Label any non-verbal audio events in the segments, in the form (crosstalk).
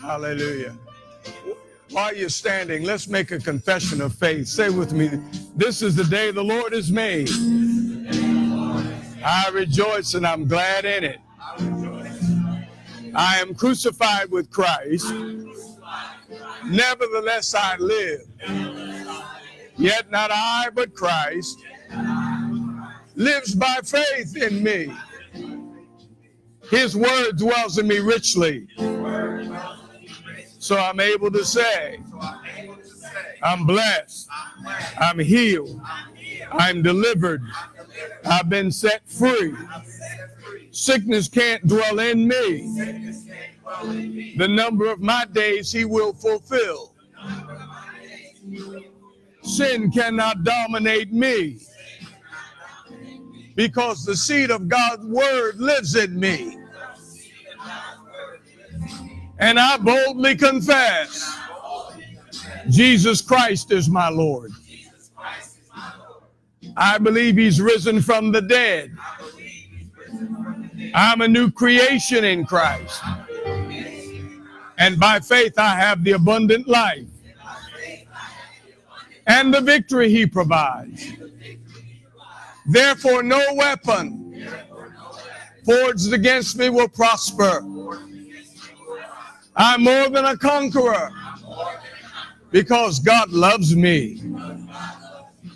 Hallelujah. While you're standing, let's make a confession of faith. Say with me, This is the day the Lord has made. I rejoice and I'm glad in it. I am crucified with Christ. Nevertheless, I live. Yet not I, but Christ lives by faith in me. His word dwells in me richly. So I'm able to say, I'm blessed. I'm healed. I'm delivered. I've been set free. Sickness can't dwell in me. The number of my days he will fulfill. Sin cannot dominate me because the seed of God's word lives in me. And I boldly confess Jesus Christ is my Lord. I believe he's risen from the dead. I'm a new creation in Christ. And by faith, I have the abundant life and the victory he provides. Therefore, no weapon forged against me will prosper. I'm more than a conqueror because God loves me.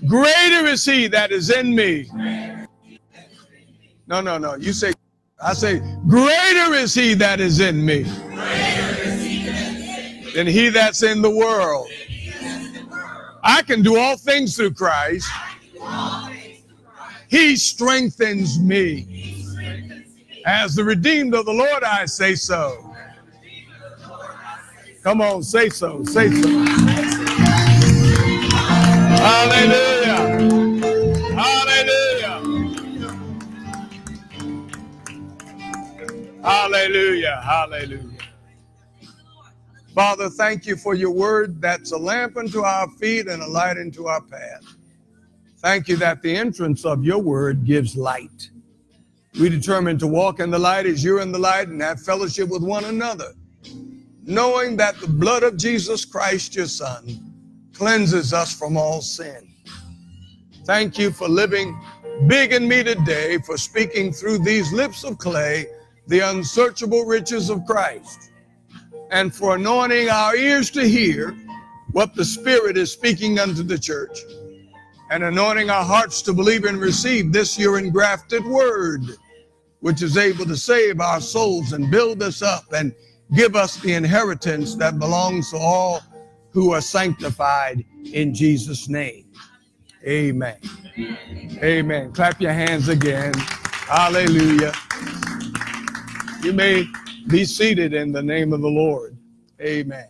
Greater is he that is in me. No, no, no. You say, I say, greater is he that is in me than he that's in the world. I can do all things through Christ. He strengthens me. As the redeemed of the Lord, I say so. Come on, say so, say so. Hallelujah. Hallelujah. Hallelujah. Hallelujah. Father, thank you for your word that's a lamp unto our feet and a light into our path. Thank you that the entrance of your word gives light. We determine to walk in the light as you're in the light and have fellowship with one another, knowing that the blood of Jesus Christ, your Son, cleanses us from all sin. Thank you for living big in me today, for speaking through these lips of clay the unsearchable riches of Christ and for anointing our ears to hear what the Spirit is speaking unto the church, and anointing our hearts to believe and receive this your engrafted word, which is able to save our souls and build us up and give us the inheritance that belongs to all who are sanctified in Jesus' name. Amen. Amen. Clap your hands again. Hallelujah. You may be seated in the name of the Lord. Amen.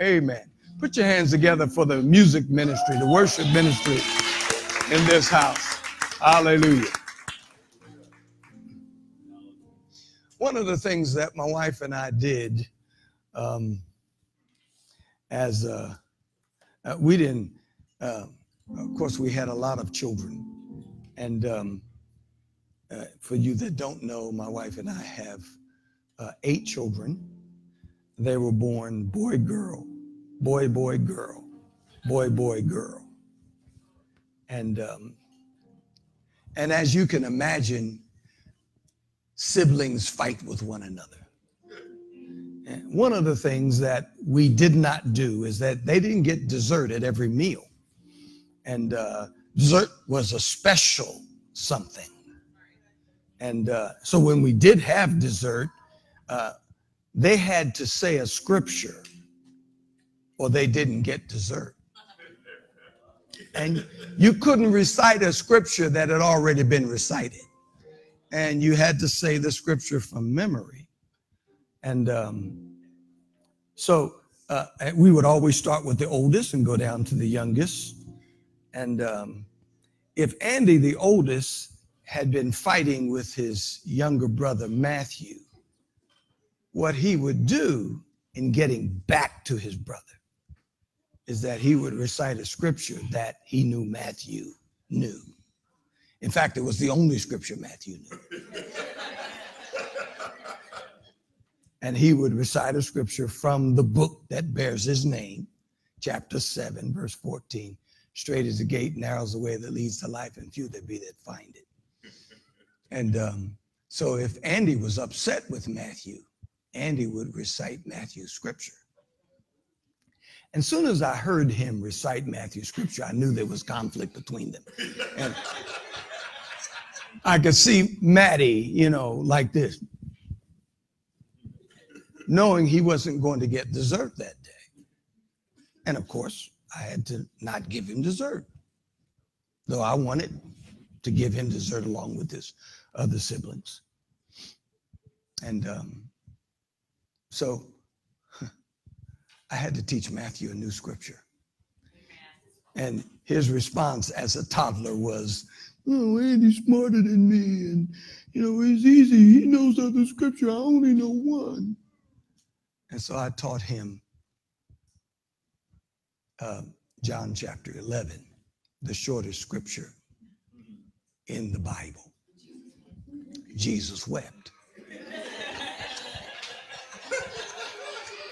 Amen. Put your hands together for the music ministry, the worship ministry in this house. Hallelujah. One of the things that my wife and I did um, as uh, uh, we didn't, uh, of course, we had a lot of children. And um, uh, for you that don't know, my wife and I have uh, eight children. They were born boy, girl, boy, boy, girl, boy, boy, girl. And, um, and as you can imagine, siblings fight with one another. And one of the things that we did not do is that they didn't get dessert at every meal. And uh, dessert was a special something. And uh, so when we did have dessert, uh, they had to say a scripture or they didn't get dessert. And you couldn't recite a scripture that had already been recited. And you had to say the scripture from memory. And um, so uh, we would always start with the oldest and go down to the youngest. And um, if Andy, the oldest, had been fighting with his younger brother, Matthew, what he would do in getting back to his brother is that he would recite a scripture that he knew Matthew knew. In fact, it was the only scripture Matthew knew. and he would recite a scripture from the book that bears his name, chapter 7, verse 14. Straight is the gate, narrow is the way that leads to life, and few there be that find it. And um, so if Andy was upset with Matthew, Andy would recite Matthew's scripture. And as soon as I heard him recite Matthew's scripture, I knew there was conflict between them. And I could see Maddie, you know, like this knowing he wasn't going to get dessert that day. And of course, I had to not give him dessert, though I wanted to give him dessert along with his other siblings. And um, so (laughs) I had to teach Matthew a new scripture. And his response as a toddler was, Oh, Andy's smarter than me. And, you know, it's easy. He knows other scripture. I only know one. And so I taught him uh, John chapter 11, the shortest scripture in the Bible. Jesus wept.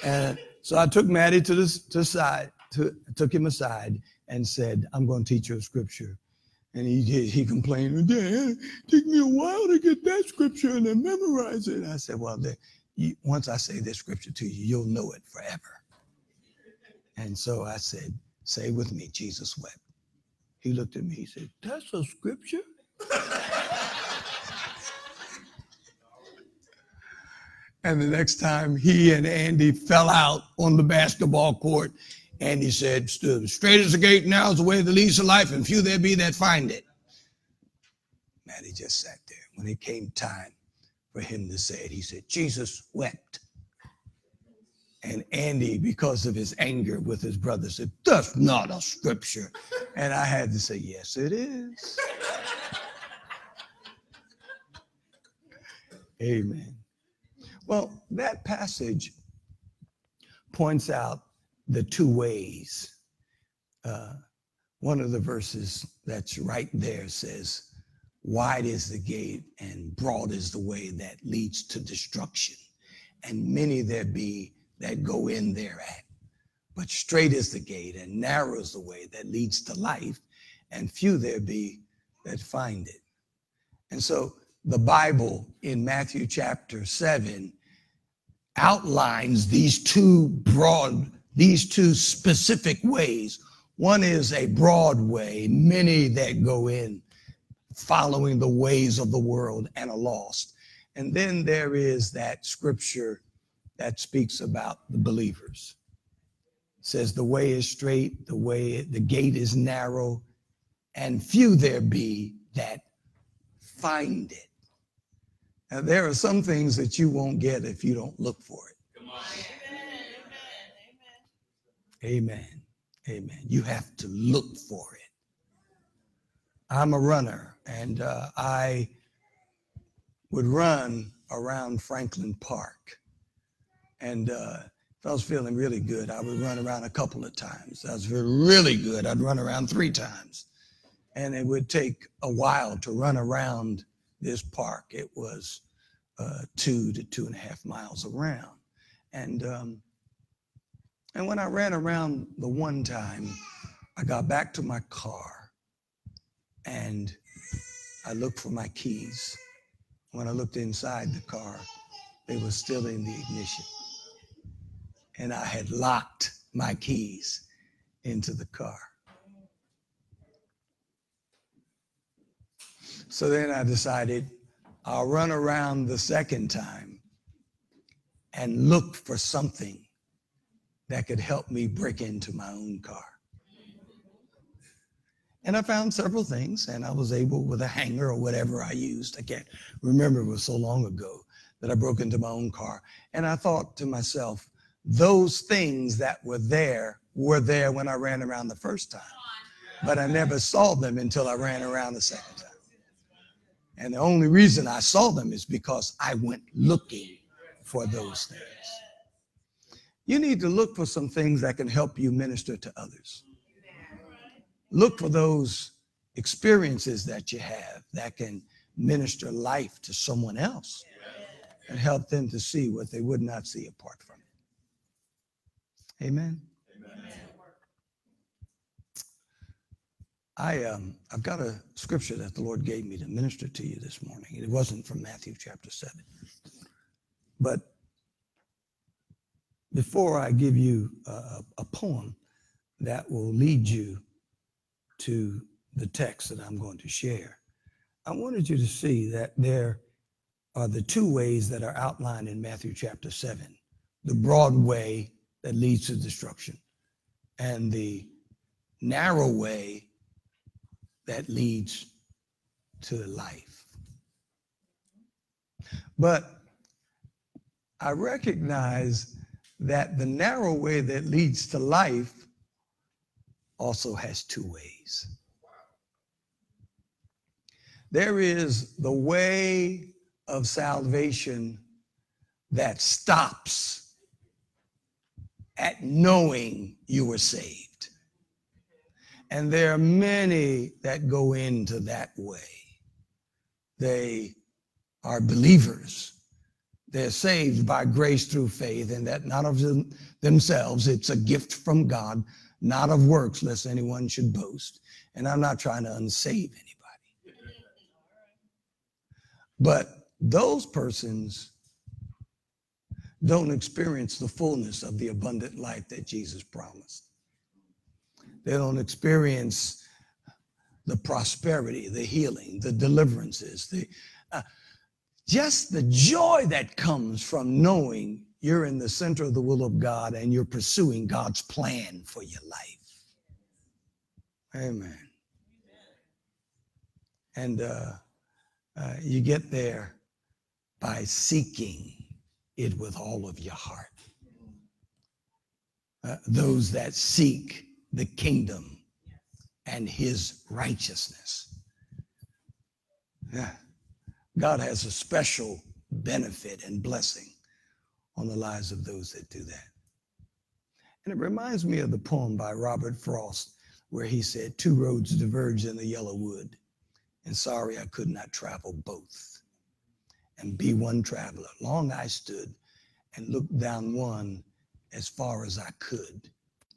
and so I took Maddie to the, to side, to, took him aside and said, I'm going to teach you a scripture. And he did, he complained, it took me a while to get that scripture and then memorize it. I said, Well, you, once I say this scripture to you, you'll know it forever. And so I said, Say with me, Jesus wept. He looked at me, he said, That's a scripture? (laughs) and the next time he and Andy fell out on the basketball court, Andy said, Straight as the gate, now is the way that leads to life, and few there be that find it. Maddie just sat there. When it came time for him to say it. He said, Jesus wept. And Andy, because of his anger with his brother, said, That's not a scripture. And I had to say, Yes, it is. (laughs) Amen. Well, that passage points out the two ways. Uh, one of the verses that's right there says, Wide is the gate and broad is the way that leads to destruction, and many there be that go in thereat. But straight is the gate and narrow is the way that leads to life, and few there be that find it. And so the Bible in Matthew chapter 7 outlines these two broad, these two specific ways. One is a broad way, many that go in following the ways of the world and are lost. And then there is that scripture that speaks about the believers. It says the way is straight, the way the gate is narrow, and few there be that find it. Now there are some things that you won't get if you don't look for it. Amen. Amen. You have to look for it. I'm a runner and uh, I would run around Franklin Park. And uh, if I was feeling really good, I would run around a couple of times. If I was really good, I'd run around three times. And it would take a while to run around this park. It was uh, two to two and a half miles around. And um, and when I ran around the one time, I got back to my car and I looked for my keys. When I looked inside the car, they were still in the ignition. And I had locked my keys into the car. So then I decided I'll run around the second time and look for something that could help me break into my own car. And I found several things, and I was able, with a hanger or whatever I used, I can't remember, it was so long ago that I broke into my own car. And I thought to myself, those things that were there were there when I ran around the first time, but I never saw them until I ran around the second time. And the only reason I saw them is because I went looking for those things. You need to look for some things that can help you minister to others. Look for those experiences that you have that can minister life to someone else. and help them to see what they would not see apart from it. Amen. I um, I've got a scripture that the Lord gave me to minister to you this morning. It wasn't from Matthew chapter seven, but before I give you a, a poem that will lead you to the text that I'm going to share, I wanted you to see that there are the two ways that are outlined in Matthew chapter 7 the broad way that leads to destruction, and the narrow way that leads to life. But I recognize that the narrow way that leads to life also has two ways. There is the way of salvation that stops at knowing you were saved. And there are many that go into that way. They are believers. They're saved by grace through faith, and that not of them, themselves, it's a gift from God, not of works, lest anyone should boast. And I'm not trying to unsave anybody. But those persons don't experience the fullness of the abundant life that Jesus promised. They don't experience the prosperity, the healing, the deliverances, the uh, just the joy that comes from knowing you're in the center of the will of God and you're pursuing God's plan for your life. Amen. And uh, uh, you get there by seeking it with all of your heart. Uh, those that seek the kingdom and his righteousness. Yeah. God has a special benefit and blessing on the lives of those that do that. And it reminds me of the poem by Robert Frost where he said, Two roads diverge in the yellow wood and sorry I could not travel both and be one traveler. Long I stood and looked down one as far as I could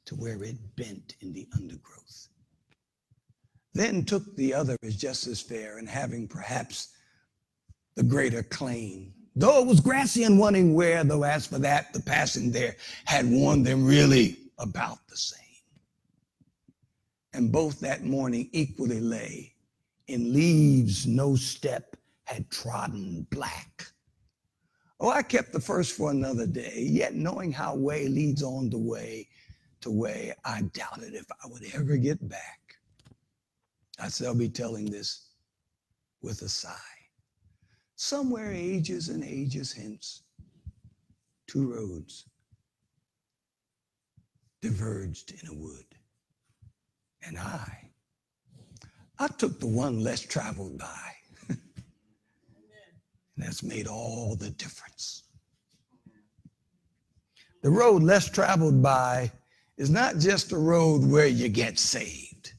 to where it bent in the undergrowth. Then took the other as just as fair and having perhaps the greater claim. Though it was grassy and wanting where, though as for that, the passing there had warned them really about the same. And both that morning equally lay in leaves no step had trodden black. Oh, I kept the first for another day, yet knowing how way leads on the way to way, I doubted if I would ever get back. I shall be telling this with a sigh. Somewhere ages and ages hence, two roads diverged in a wood, and I I took the one less traveled by. (laughs) and that's made all the difference. The road less traveled by is not just a road where you get saved,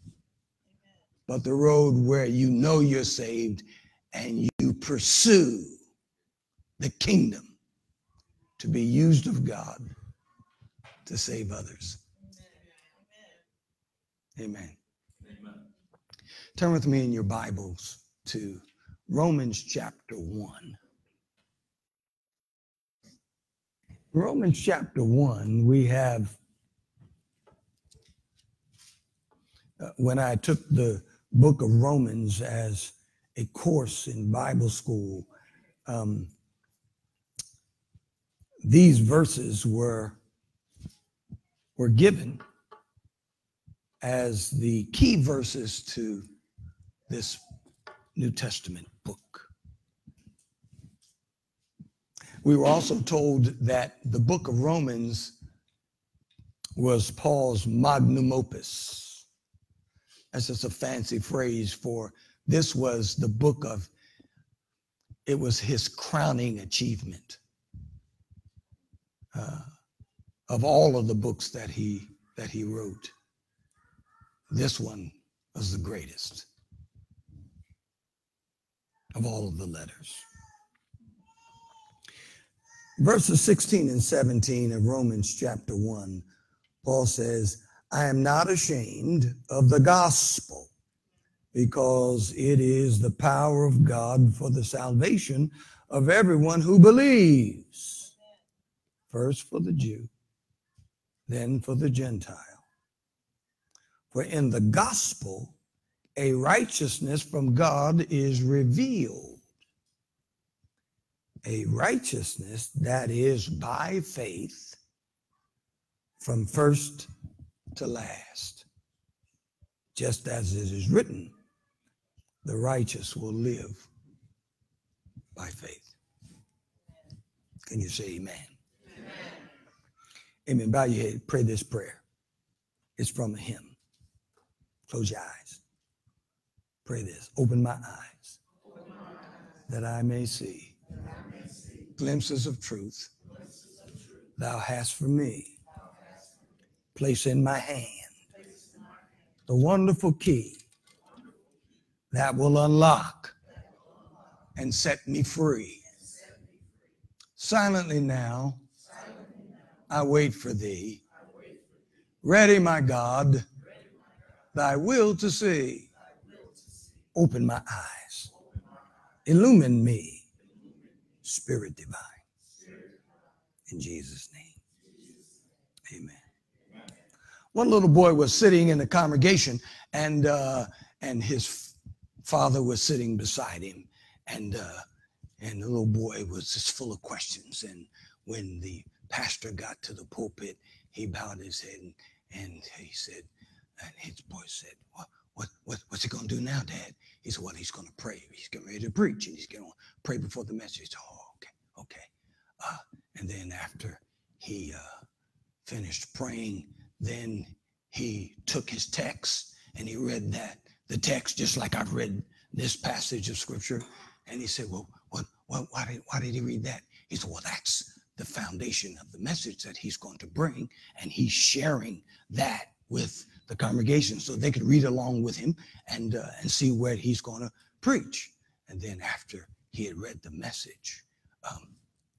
but the road where you know you're saved and you pursue the kingdom to be used of God to save others. Amen. Turn with me in your Bibles to Romans chapter 1. Romans chapter 1, we have, uh, when I took the book of Romans as a course in Bible school, um, these verses were, were given as the key verses to this New Testament book. We were also told that the book of Romans was Paul's magnum opus. That's just a fancy phrase for this was the book of, it was his crowning achievement uh, of all of the books that he that he wrote. This one was the greatest of all of the letters. Verses 16 and 17 of Romans chapter 1, Paul says, I am not ashamed of the gospel because it is the power of God for the salvation of everyone who believes. First for the Jew, then for the Gentile. For in the gospel, a righteousness from God is revealed. A righteousness that is by faith from first to last. Just as it is written, the righteous will live by faith. Can you say amen? Amen. amen. Bow your head. Pray this prayer. It's from a hymn. Close your eyes. Pray this. Open my eyes, that, I may see, glimpses of truth, thou. Hast for me. Place in my hand the wonderful key that will unlock and set me free. Silently now, I wait for thee. Ready, my God, thy will to see. Open my eyes. Illumine me, Spirit divine. In Jesus' name, amen. One little boy was sitting in the congregation, and uh, and his father was sitting beside him, and uh, and the little boy was just full of questions. And when the pastor got to the pulpit, he bowed his head and, and he said, and his boy said, what, what, what, what's he going to do now, Dad? He said, well, he's going to pray. He's getting ready to preach, and he's going to pray before the message. Oh, okay, okay. Uh, and then after he uh, finished praying, then he took his text and he read that, the text, just like I've read this passage of scripture. And he said, Well, what, what, why, did, why did he read that? He said, Well, that's the foundation of the message that he's going to bring. And he's sharing that with the congregation so they could read along with him and, uh, and see where he's going to preach. And then after he had read the message, um,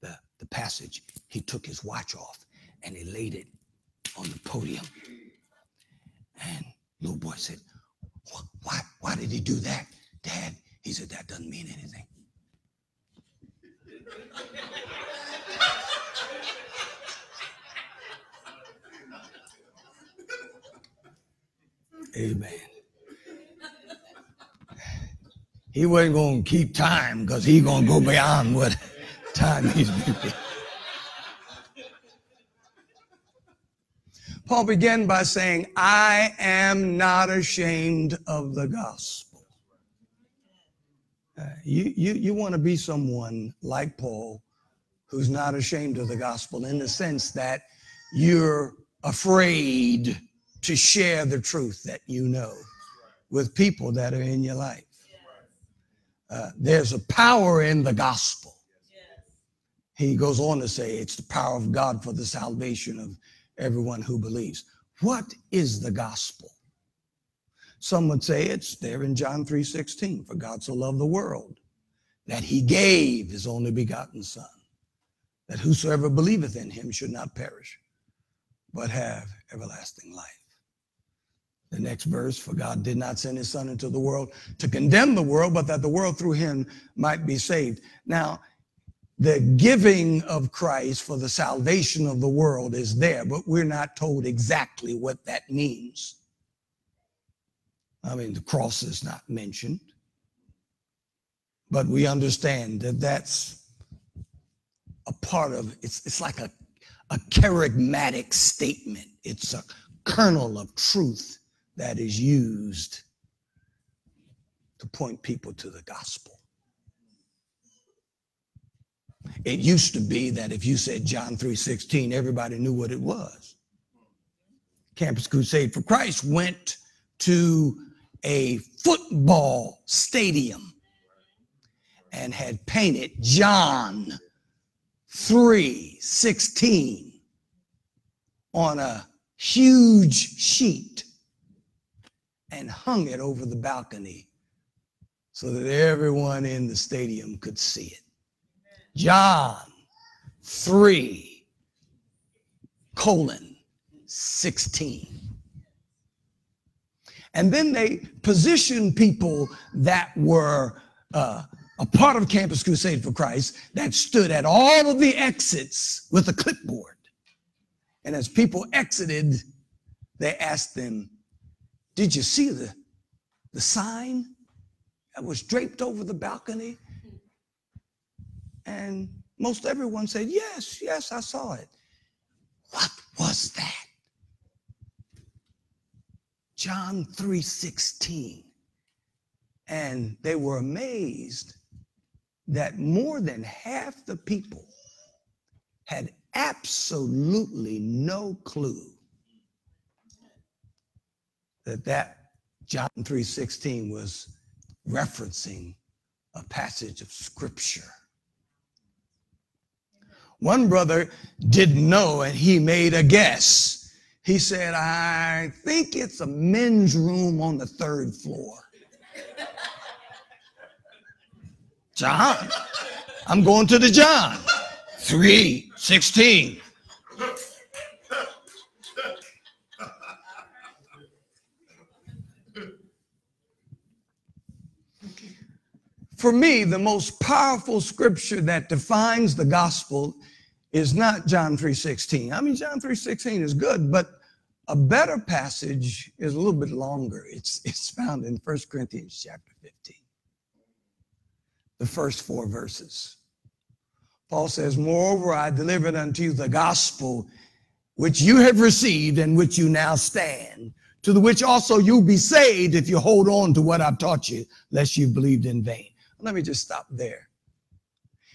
the, the passage, he took his watch off and he laid it on the podium. And little boy said, why, why did he do that, Dad? He said, that doesn't mean anything. Amen. He wasn't going to keep time because he's going to go beyond what time he's been. Paul began by saying, I am not ashamed of the gospel. Uh, you you, you want to be someone like Paul who's not ashamed of the gospel in the sense that you're afraid to share the truth that you know with people that are in your life. Uh, there's a power in the gospel. He goes on to say it's the power of God for the salvation of everyone who believes. What is the gospel? Some would say it's there in John 3:16, for God so loved the world that he gave his only begotten son, that whosoever believeth in him should not perish, but have everlasting life. The next verse, for God did not send his son into the world to condemn the world, but that the world through him might be saved. Now, the giving of Christ for the salvation of the world is there, but we're not told exactly what that means. I mean, the cross is not mentioned, but we understand that that's a part of it's, it's like a, a kerygmatic statement, it's a kernel of truth that is used to point people to the gospel. It used to be that if you said John 3:16, everybody knew what it was. Campus Crusade for Christ went to a football stadium and had painted John 3:16 on a huge sheet and hung it over the balcony so that everyone in the stadium could see it. John 3 colon 16. And then they positioned people that were uh, a part of Campus Crusade for Christ that stood at all of the exits with a clipboard. And as people exited, they asked them, Did you see the, the sign that was draped over the balcony? And most everyone said, Yes, yes, I saw it. What was that? John 3:16. And they were amazed that more than half the people had absolutely no clue that that John 3:16 was referencing a passage of scripture. One brother didn't know and he made a guess. He said, I think it's a men's room on the third floor. John, I'm going to the John. 3, 16. For me, the most powerful scripture that defines the gospel is not John 3:16. I mean, John 3:16 is good, but a better passage is a little bit longer. It's, it's found in 1 Corinthians chapter 15, the first four verses. Paul says, Moreover, I delivered unto you the gospel which you have received and which you now stand, to the which also you'll be saved if you hold on to what I've taught you, lest you believed in vain. Let me just stop there.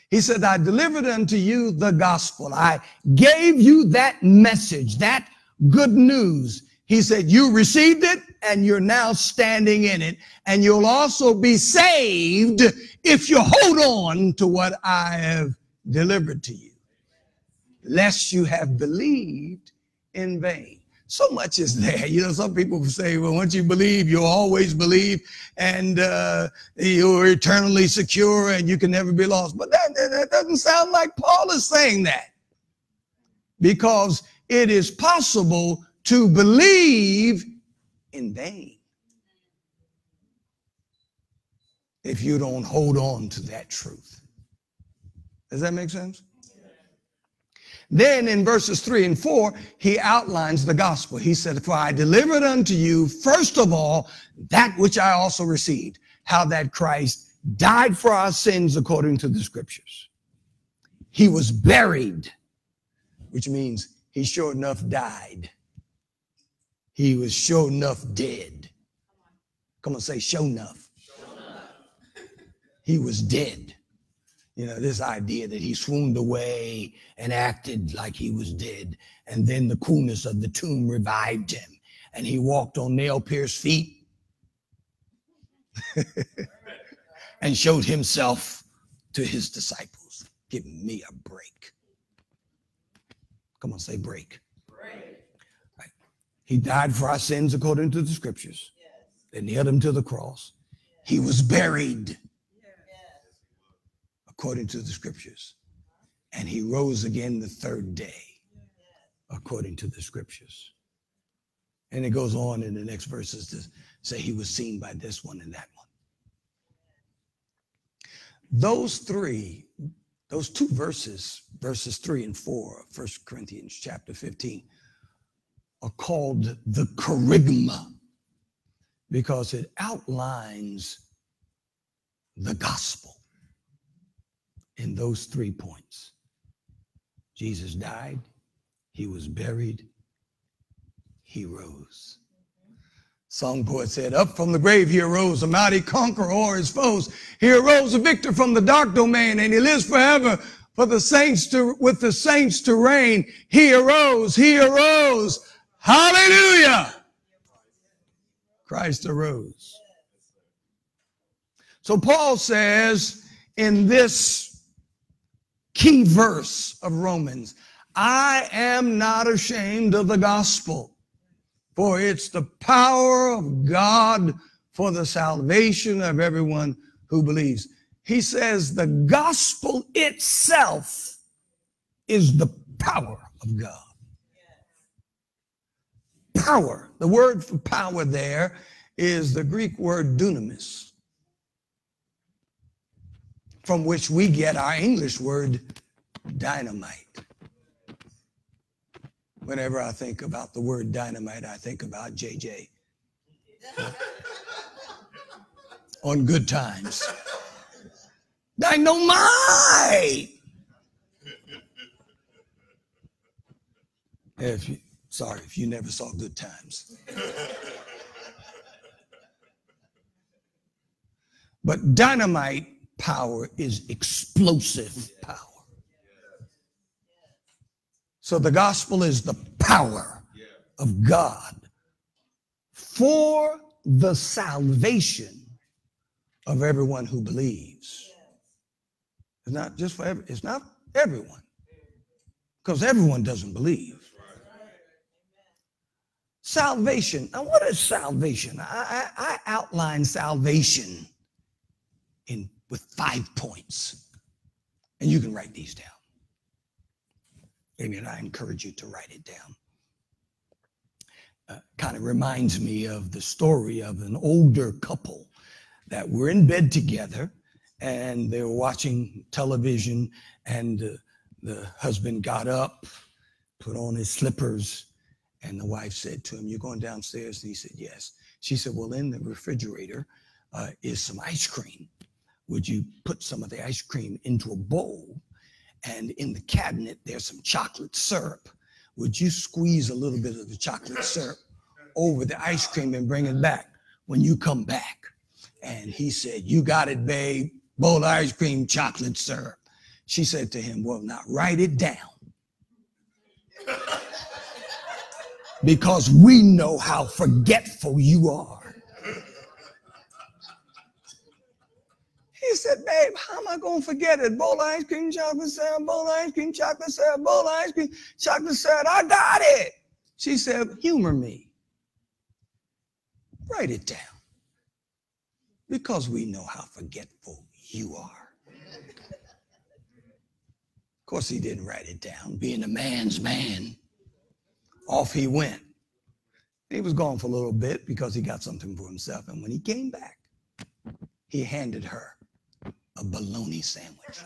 He said, I delivered unto you the gospel. I gave you that message, that good news. He said, You received it and you're now standing in it. And you'll also be saved if you hold on to what I have delivered to you, lest you have believed in vain so much is (laughs) there. You know, some people say, well, once you believe, you'll always believe and uh, you're eternally secure and you can never be lost. But that, that doesn't sound like Paul is saying that because it is possible to believe in vain if you don't hold on to that truth. Does that make sense? Then in verses three and four, he outlines the gospel. He said, For I delivered unto you, first of all, that which I also received, how that Christ died for our sins according to the scriptures. He was buried, which means he sure enough died. He was sure enough dead. Come on, say, sure enough. He was dead. You know, this idea that he swooned away and acted like he was dead. And then the coolness of the tomb revived him and he walked on nail pierced feet (laughs) and showed himself to his disciples. Give me a break. Come on, say break. break. Right. He died for our sins according to the scriptures. Yes. They nailed him to the cross. Yes. He was buried according to the scriptures. And he rose again the third day, according to the scriptures. And it goes on in the next verses to say he was seen by this one and that one. Those three, those two verses, verses three and four of 1 Corinthians chapter 15, are called the kerygma because it outlines the gospel in those three points. Jesus died, he was buried, he rose. Song poet said, Up from the grave he arose, a mighty conqueror o'er his foes. He arose a victor from the dark domain, and he lives forever for the saints to, with the saints to reign. He arose, he arose. Hallelujah! Christ arose. So Paul says in this key verse of Romans. I am not ashamed of the gospel, for it's the power of God for the salvation of everyone who believes. He says the gospel itself is the power of God. Power. The word for power there is the Greek word dunamis, from which we get our English word dynamite. Whenever I think about the word dynamite, I think about JJ. (laughs) On good times. Dynamite! If you, sorry if you never saw good times. (laughs) but dynamite power is explosive power. So the gospel is the power of God for the salvation of everyone who believes. It's not just for every, it's not everyone. Because everyone doesn't believe. Salvation. Now, what is salvation? I, I, I outline salvation in with five points. And you can write these down. And I encourage you to write it down. Uh, kind of reminds me of the story of an older couple that were in bed together and they were watching television and uh, the husband got up put on his slippers and the wife said to him, You're going downstairs? And he said, Yes. She said, Well, in the refrigerator uh, is some ice cream. Would you put some of the ice cream into a bowl? And in the cabinet, there's some chocolate syrup. Would you squeeze a little bit of the chocolate syrup over the ice cream and bring it back when you come back? And he said, You got it, babe. Bowl of ice cream, chocolate syrup. She said to him, Well, now write it down (laughs) because we know how forgetful you are. He said, babe, how am I going to forget it? Bowl ice cream, chocolate syrup, bowl ice cream, chocolate syrup, bowl ice cream, chocolate syrup. I got it. She said, humor me. Write it down. Because we know how forgetful you are. Of course, he didn't write it down. Being a man's man, off he went. He was gone for a little bit because he got something for himself. And when he came back, he handed her a bologna sandwich.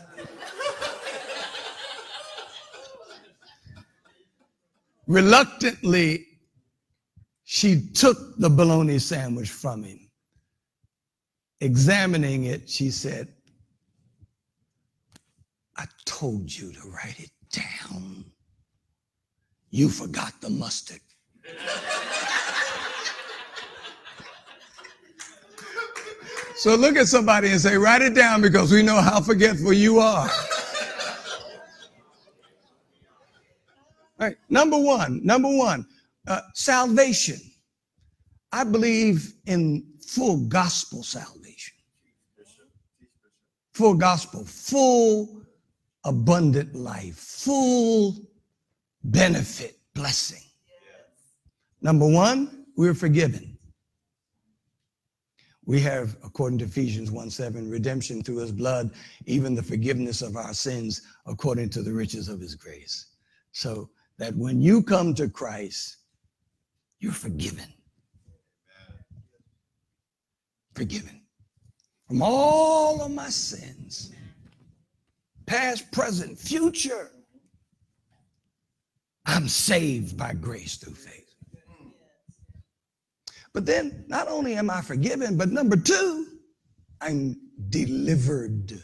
Reluctantly, she took the bologna sandwich from him. Examining it, she said, I told you to write it down. You forgot the mustard. So look at somebody and say, write it down because we know how forgetful you are. All right, number one, number one, uh, salvation. I believe in full gospel salvation. Full gospel, full abundant life, full benefit, blessing. Number one, we're forgiven. We have, according to Ephesians 1 7, redemption through his blood, even the forgiveness of our sins according to the riches of his grace. So that when you come to Christ, you're forgiven. Forgiven from all of my sins, past, present, future. I'm saved by grace through faith. But then not only am I forgiven, but number two, I'm delivered.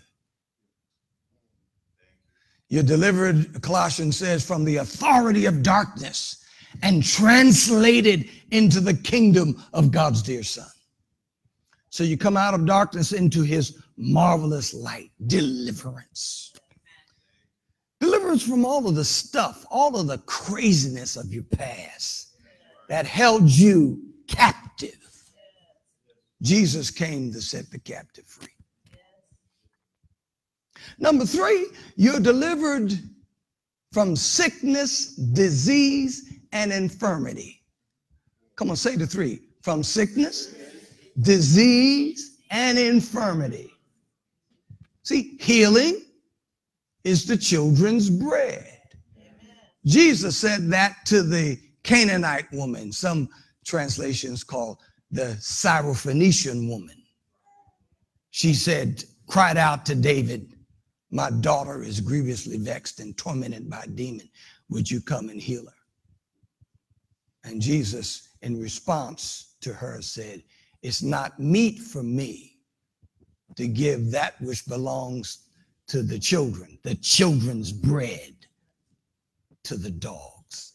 You're delivered, Colossians says, from the authority of darkness and translated into the kingdom of God's dear Son. So you come out of darkness into his marvelous light, deliverance. Deliverance from all of the stuff, all of the craziness of your past that held you captive. Jesus came to set the captive free. Number three, you're delivered from sickness, disease, and infirmity. Come on, say the three from sickness, disease, and infirmity. See, healing is the children's bread. Jesus said that to the Canaanite woman. Some translations call the Syrophoenician woman. She said, cried out to David, My daughter is grievously vexed and tormented by a demon. Would you come and heal her? And Jesus, in response to her, said, It's not meet for me to give that which belongs to the children, the children's bread to the dogs.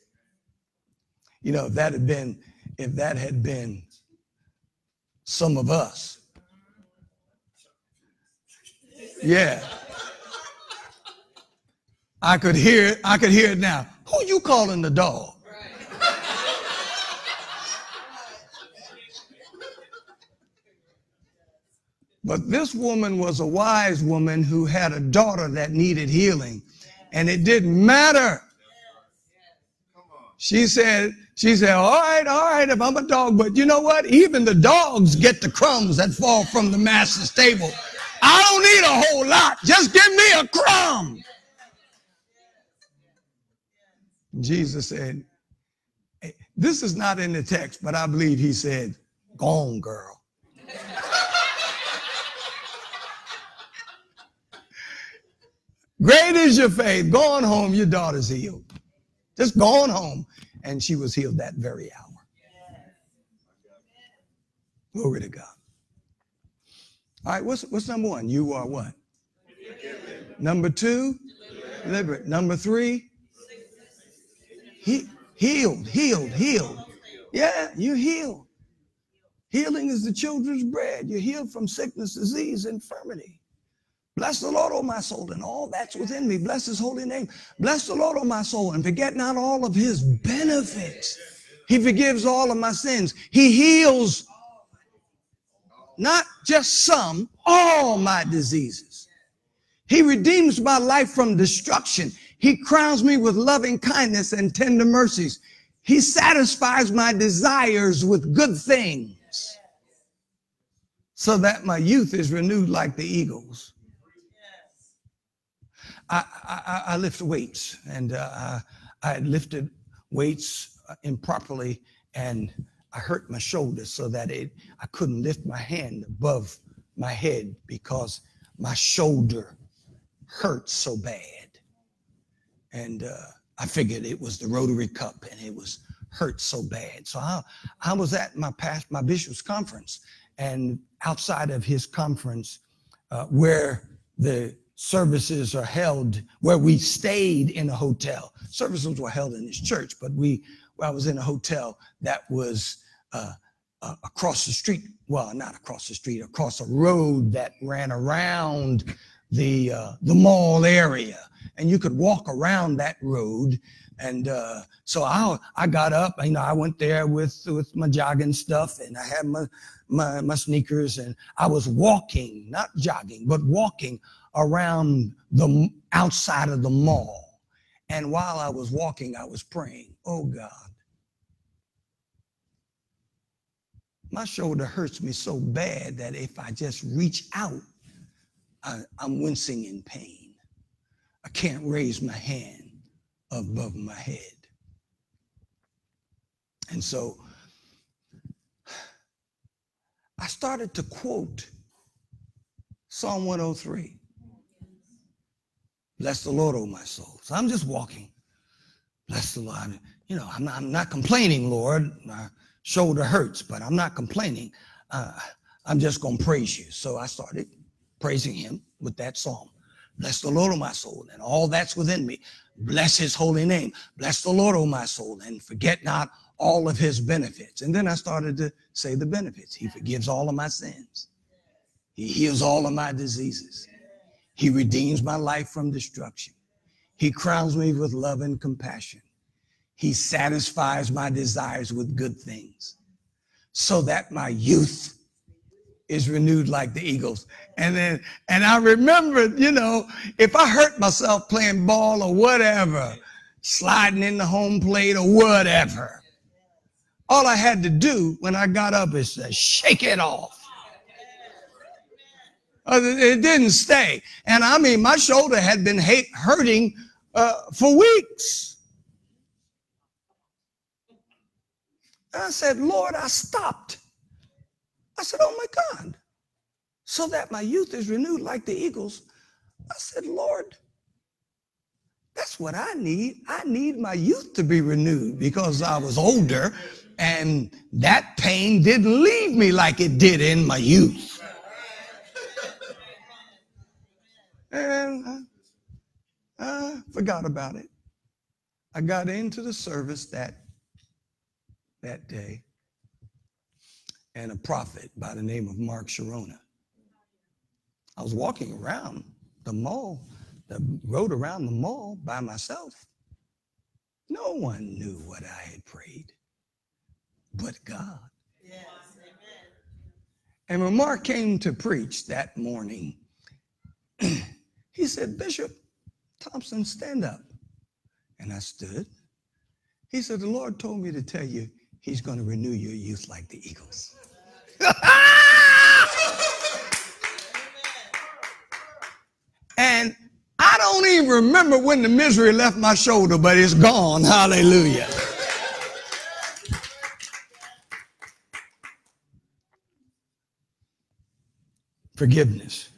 You know, if that had been, if that had been some of us, yeah. I could hear it. I could hear it now. Who you calling the dog? But this woman was a wise woman who had a daughter that needed healing. And it didn't matter. She said, she said, all right, all right, if I'm a dog, but you know what? Even the dogs get the crumbs that fall from the master's table. I don't need a whole lot. Just give me a crumb. Jesus said, this is not in the text, but I believe he said, gone, girl. (laughs) Great is your faith. Go on home, your daughter's healed. Just go on home. And she was healed that very hour. Glory to God. All right, what's, what's number one? You are what? Number two, deliberate. Number three, he, healed, healed, healed. Yeah, you healed. Healing is the children's bread. You're healed from sickness, disease, infirmity. Bless the Lord, O my soul, and all that's within me. Bless his holy name. Bless the Lord, O my soul, and forget not all of his benefits. He forgives all of my sins. He heals not just some, all my diseases. He redeems my life from destruction. He crowns me with loving kindness and tender mercies. He satisfies my desires with good things so that my youth is renewed like the eagles. I, I, I lift weights and uh, I lifted weights improperly and I hurt my shoulder so that it, I couldn't lift my hand above my head because my shoulder hurt so bad. And uh, I figured it was the Rotary Cup and it was hurt so bad. So I, I was at my past, my bishop's conference and outside of his conference uh, where the services are held, where we stayed in a hotel. Services were held in his church, but we, I was in a hotel that was uh, uh, across the street. Well, not across the street, across a road that ran around the uh, the mall area, and you could walk around that road. And uh, so I I got up. You know, I went there with with my jogging stuff, and I had my my, my sneakers, and I was walking, not jogging, but walking around the outside of the mall. And while I was walking, I was praying, "Oh God." my shoulder hurts me so bad that if I just reach out, I, am wincing in pain. I can't raise my hand above my head. And so I started to quote Psalm 103. Bless the Lord, O my soul. So I'm just walking. Bless the Lord. You know, I'm not, I'm not complaining, Lord My shoulder hurts, but I'm not complaining. Uh, I'm just going to praise you. So I started praising him with that psalm. Bless the Lord, O my soul, and all that's within me. Bless his holy name. Bless the Lord, O my soul, and forget not all of his benefits. And then I started to say the benefits. He forgives all of my sins. He heals all of my diseases. He redeems my life from destruction. He crowns me with love and compassion. He satisfies my desires with good things so that my youth is renewed like the eagles. And then, and I remember, you know, if I hurt myself playing ball or whatever, sliding in the home plate or whatever, all I had to do when I got up is to shake it off. Uh, it didn't stay. And I mean, my shoulder had been hate, hurting uh, for weeks. And I said, Lord, I stopped. I said, Oh my God. So that my youth is renewed like the eagles. I said, Lord, that's what I need. I need my youth to be renewed because I was older and that pain didn't leave me like it did in my youth. And I, I forgot about it. I got into the service that that day and a prophet by the name of Mark Sharona. I was walking around the mall, the road around the mall by myself. No one knew what I had prayed but God. Yes, and when Mark came to preach that morning, (clears throat) he said, Bishop Thompson, stand up. And I stood. He said, The Lord told me to tell you he's going to renew your youth like the eagles. (laughs) and I don't even remember when the misery left my shoulder, but it's gone. Hallelujah. Forgiveness,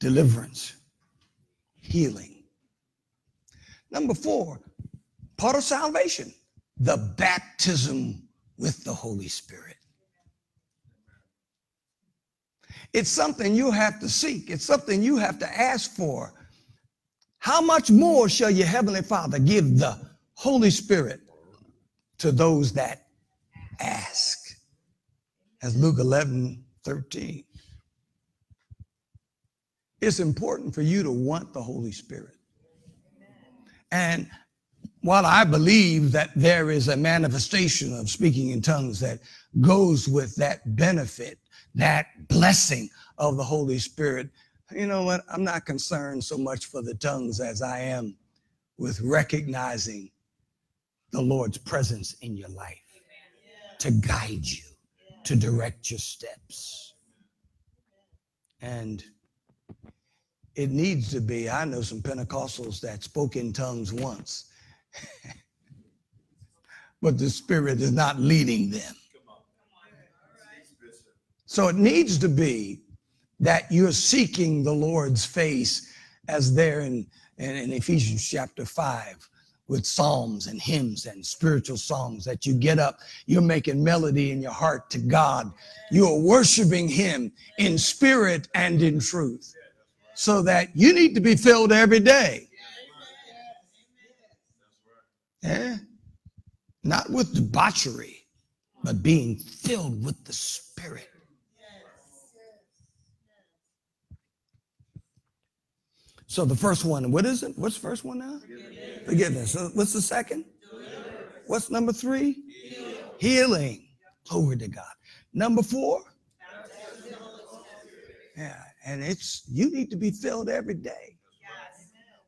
deliverance, healing. Number four, part of salvation, the baptism with the Holy Spirit. It's something you have to seek, it's something you have to ask for. How much more shall your Heavenly Father give the Holy Spirit to those that ask? As Luke 11 13. It's important for you to want the Holy Spirit. And while I believe that there is a manifestation of speaking in tongues that goes with that benefit, that blessing of the Holy Spirit. You know what? I'm not concerned so much for the tongues as I am with recognizing the Lord's presence in your life to guide you, to direct your steps. And it needs to be. I know some Pentecostals that spoke in tongues once, (laughs) but the Spirit is not leading them. So it needs to be that you're seeking the Lord's face as there in, in, in, Ephesians chapter 5 with psalms and hymns and spiritual songs that you get up, you're making melody in your heart to God. You're worshiping Him in spirit and in truth so that you need to be filled every day. Yeah? Not with debauchery, but being filled with the Spirit. So the first one, what is it? What's the first one now? Forgiveness. Forgiveness. So what's the second? What's number three? Healing. Healing. Glory to God. Number four? Yeah, and it's you need to be filled every day.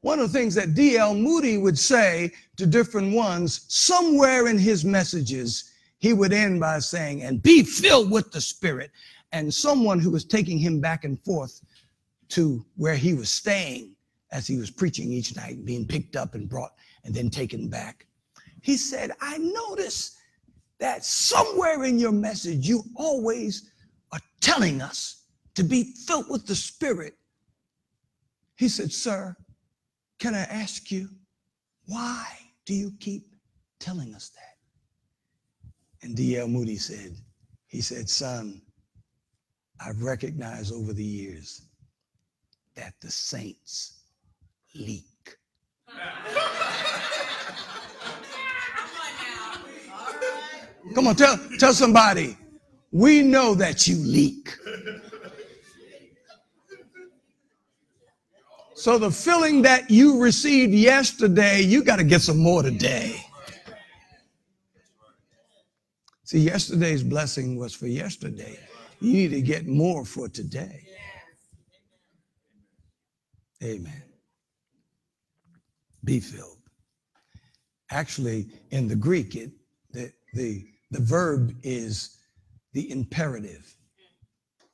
One of the things that D.L. Moody would say to different ones, somewhere in his messages, he would end by saying, and be filled with the Spirit. And someone who was taking him back and forth to where he was staying as he was preaching each night, being picked up and brought and then taken back. He said, I notice that somewhere in your message, you always are telling us to be filled with the Spirit. He said, Sir, can I ask you, why do you keep telling us that? And D.L. Moody said, He said, Son, I've recognized over the years that the saints leak. Come on, tell, tell somebody, we know that you leak. So the feeling that you received yesterday, you got to get some more today. See, yesterday's blessing was for yesterday. You need to get more for today. Amen. Be filled. Actually, in the Greek, it, the, the, the verb is the imperative.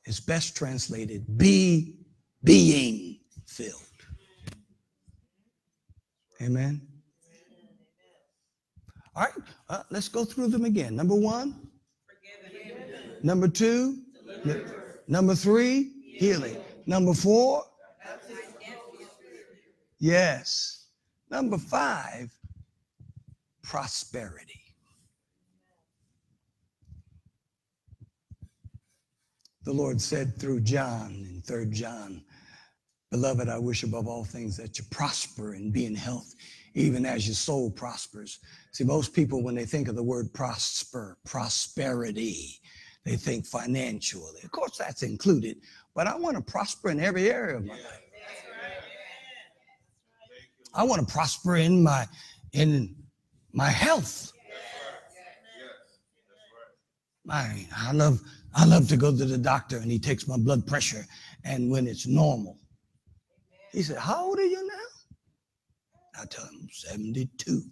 It's best translated be being filled. Amen. All right, uh, let's go through them again. Number one, number two, number three, healing. Number four, yes. Number five, prosperity. The Lord said through John in 3 John, Beloved, I wish above all things that you prosper and be in health, even as your soul prospers. See, most people, when they think of the word prosper, prosperity, they think financially. Of course, that's included, but I want to prosper in every area of my life. I want to prosper in my in my health. My, I love I love to go to the doctor and he takes my blood pressure, and when it's normal, he said, How old are you now? I tell him, 72.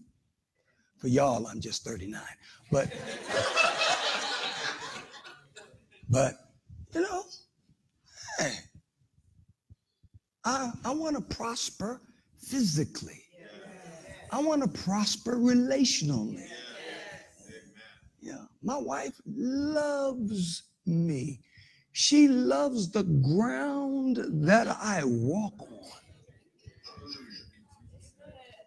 For y'all, I'm just 39. But, but, you know, hey, I, I want to prosper physically. I want to prosper relationally. Yeah, my wife loves me. She loves the ground that I walk on.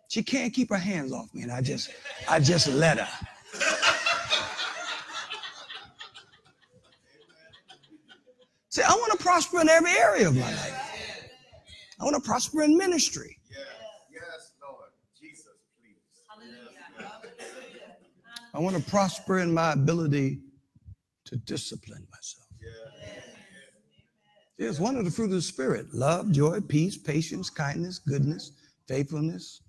She can't keep her hands off me, and I just, I just let her. (laughs) See, I want to prosper in every area of my life. I want to prosper in ministry. Yes, Lord. Jesus, please. I want to prosper in my ability to discipline myself. It's one of the fruit of the Spirit love, joy, peace, patience, kindness, goodness, faithfulness.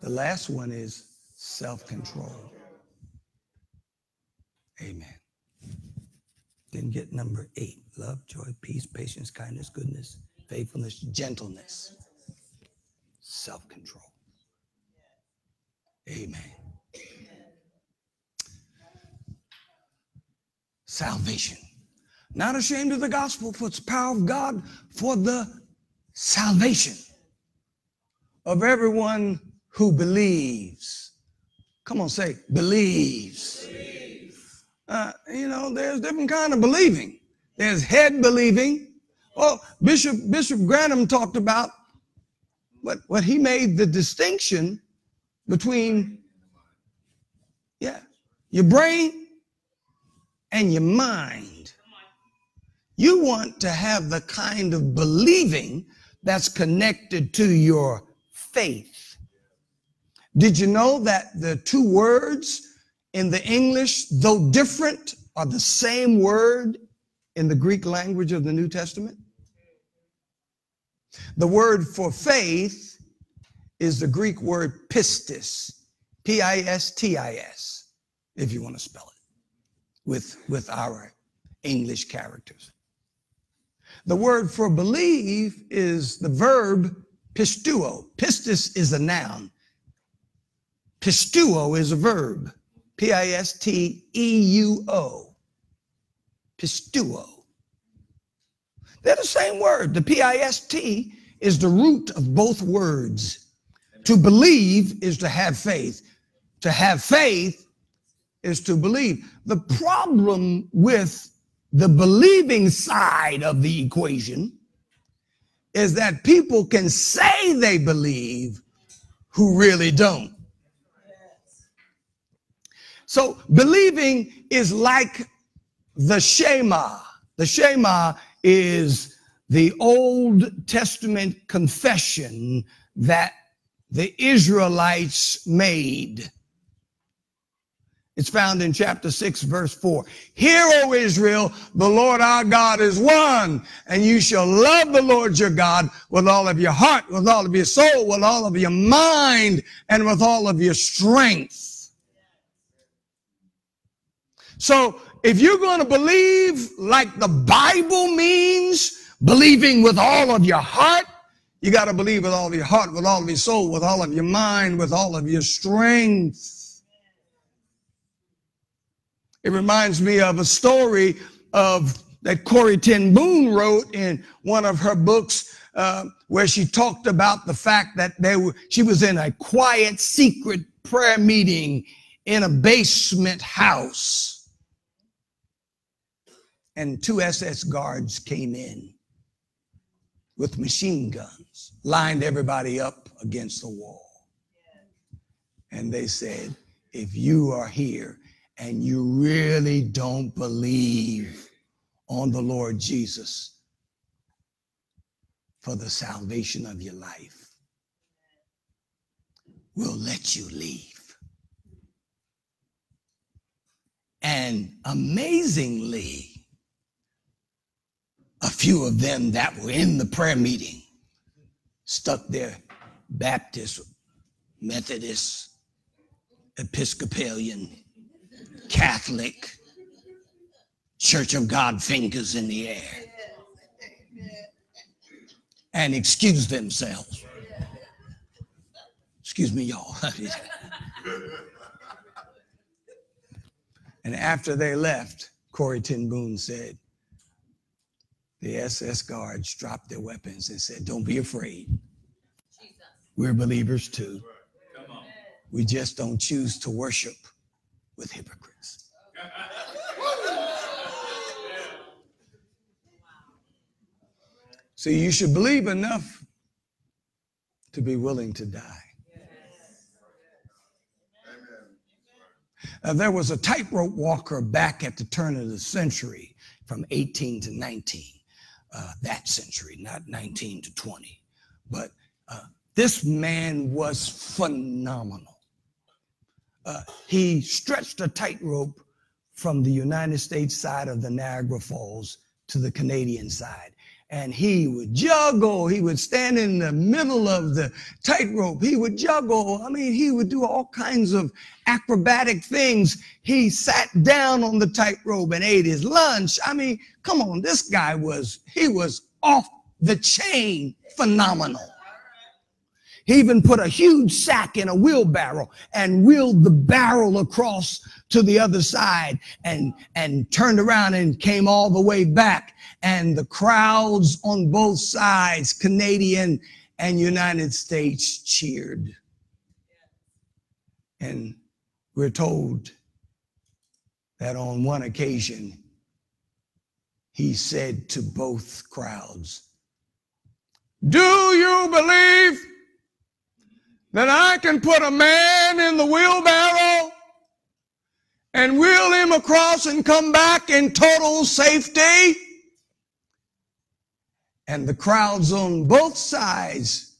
The last one is self control. Amen. Then get number eight love, joy, peace, patience, kindness, goodness, faithfulness, gentleness, self control. Amen. Salvation. Not ashamed of the gospel, for it's power of God for the salvation of everyone who believes. Come on, say believes. believes. Uh, you know, there's different kind of believing. There's head believing. Well, Bishop Bishop Granham talked about what what he made the distinction between yeah your brain and your mind. You want to have the kind of believing that's connected to your faith. Did you know that the two words in the English, though different, are the same word in the Greek language of the New Testament? The word for faith is the Greek word pistis, P I S T I S, if you want to spell it with, with our English characters. The word for believe is the verb pisteuo. Pistis is a noun. Pisteuo is a verb. P I S T E U O. Pisteuo. They're the same word. The P I S T is the root of both words. To believe is to have faith. To have faith is to believe. The problem with the believing side of the equation is that people can say they believe who really don't. So believing is like the Shema. The Shema is the Old Testament confession that the Israelites made it's found in chapter 6, verse 4. Hear, O Israel, the Lord our God is one, and you shall love the Lord your God with all of your heart, with all of your soul, with all of your mind, and with all of your strength. So, if you're going to believe like the Bible means, believing with all of your heart, you got to believe with all of your heart, with all of your soul, with all of your mind, with all of your strength. It reminds me of a story of that Corrie ten Boom wrote in one of her books uh, where she talked about the fact that they were, she was in a quiet, secret prayer meeting in a basement house. And two SS guards came in with machine guns, lined everybody up against the wall. And they said, if you are here and you really don't believe on the Lord Jesus for the salvation of your life, we'll let you leave. And amazingly, a few of them that were in the prayer meeting stuck their Baptist, Methodist, Episcopalian, Catholic, Church of God fingers in the air and excuse themselves. Excuse me, y'all. (laughs) and after they left, Corrie ten Boom said, the SS guards dropped their weapons and said, Don't be afraid. We're believers too. We just don't choose to worship with hypocrites. (laughs) So you should believe enough to be willing to die. Uh, there was a tightrope walker back at the turn of the century from 18 to 19, uh, that century, not 19 to 20. But uh, this man was phenomenal. Uh, he stretched a tightrope from the United States side of the Niagara Falls to the Canadian side and he would juggle. He would stand in the middle of the tightrope. He would juggle. I mean, he would do all kinds of acrobatic things. He sat down on the tightrope and ate his lunch. I mean, come on, this guy was, he was off the chain phenomenal. He even put a huge sack in a wheelbarrow and wheeled the barrel across to the other side and, and turned around and came all the way back. And the crowds on both sides, Canadian and United States, cheered. And we're told that on one occasion, he said to both crowds, Do you believe that I can put a man in the wheelbarrow and wheel him across and come back in total safety. And the crowds on both sides,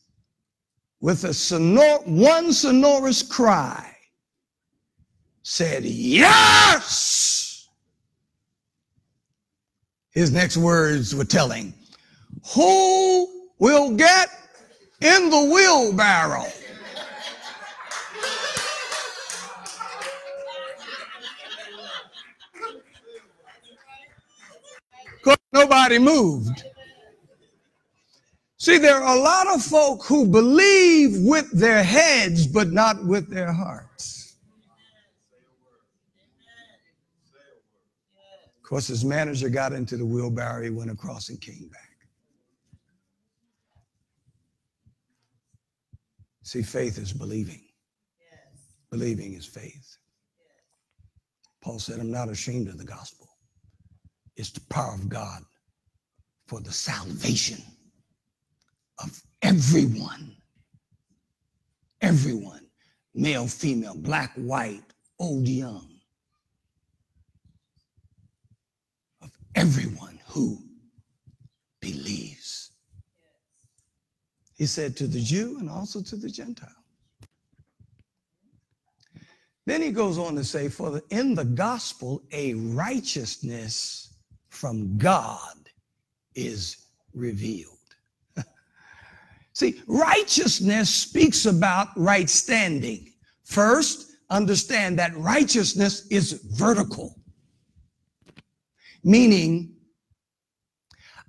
with a sonor- one sonorous cry, said, Yes! His next words were telling, Who will get in the wheelbarrow? Because nobody moved. See, there are a lot of folk who believe with their heads, but not with their hearts. Of course, his manager got into the wheelbarrow, he went across and came back. See, faith is believing. Believing is faith. Paul said, I'm not ashamed of the gospel is the power of God for the salvation of everyone. Everyone, male, female, black, white, old, young. Of everyone who believes. He said to the Jew and also to the Gentile. Then he goes on to say, For in the gospel, a righteousness from God is revealed. (laughs) See, righteousness speaks about right standing. First, understand that righteousness is vertical, meaning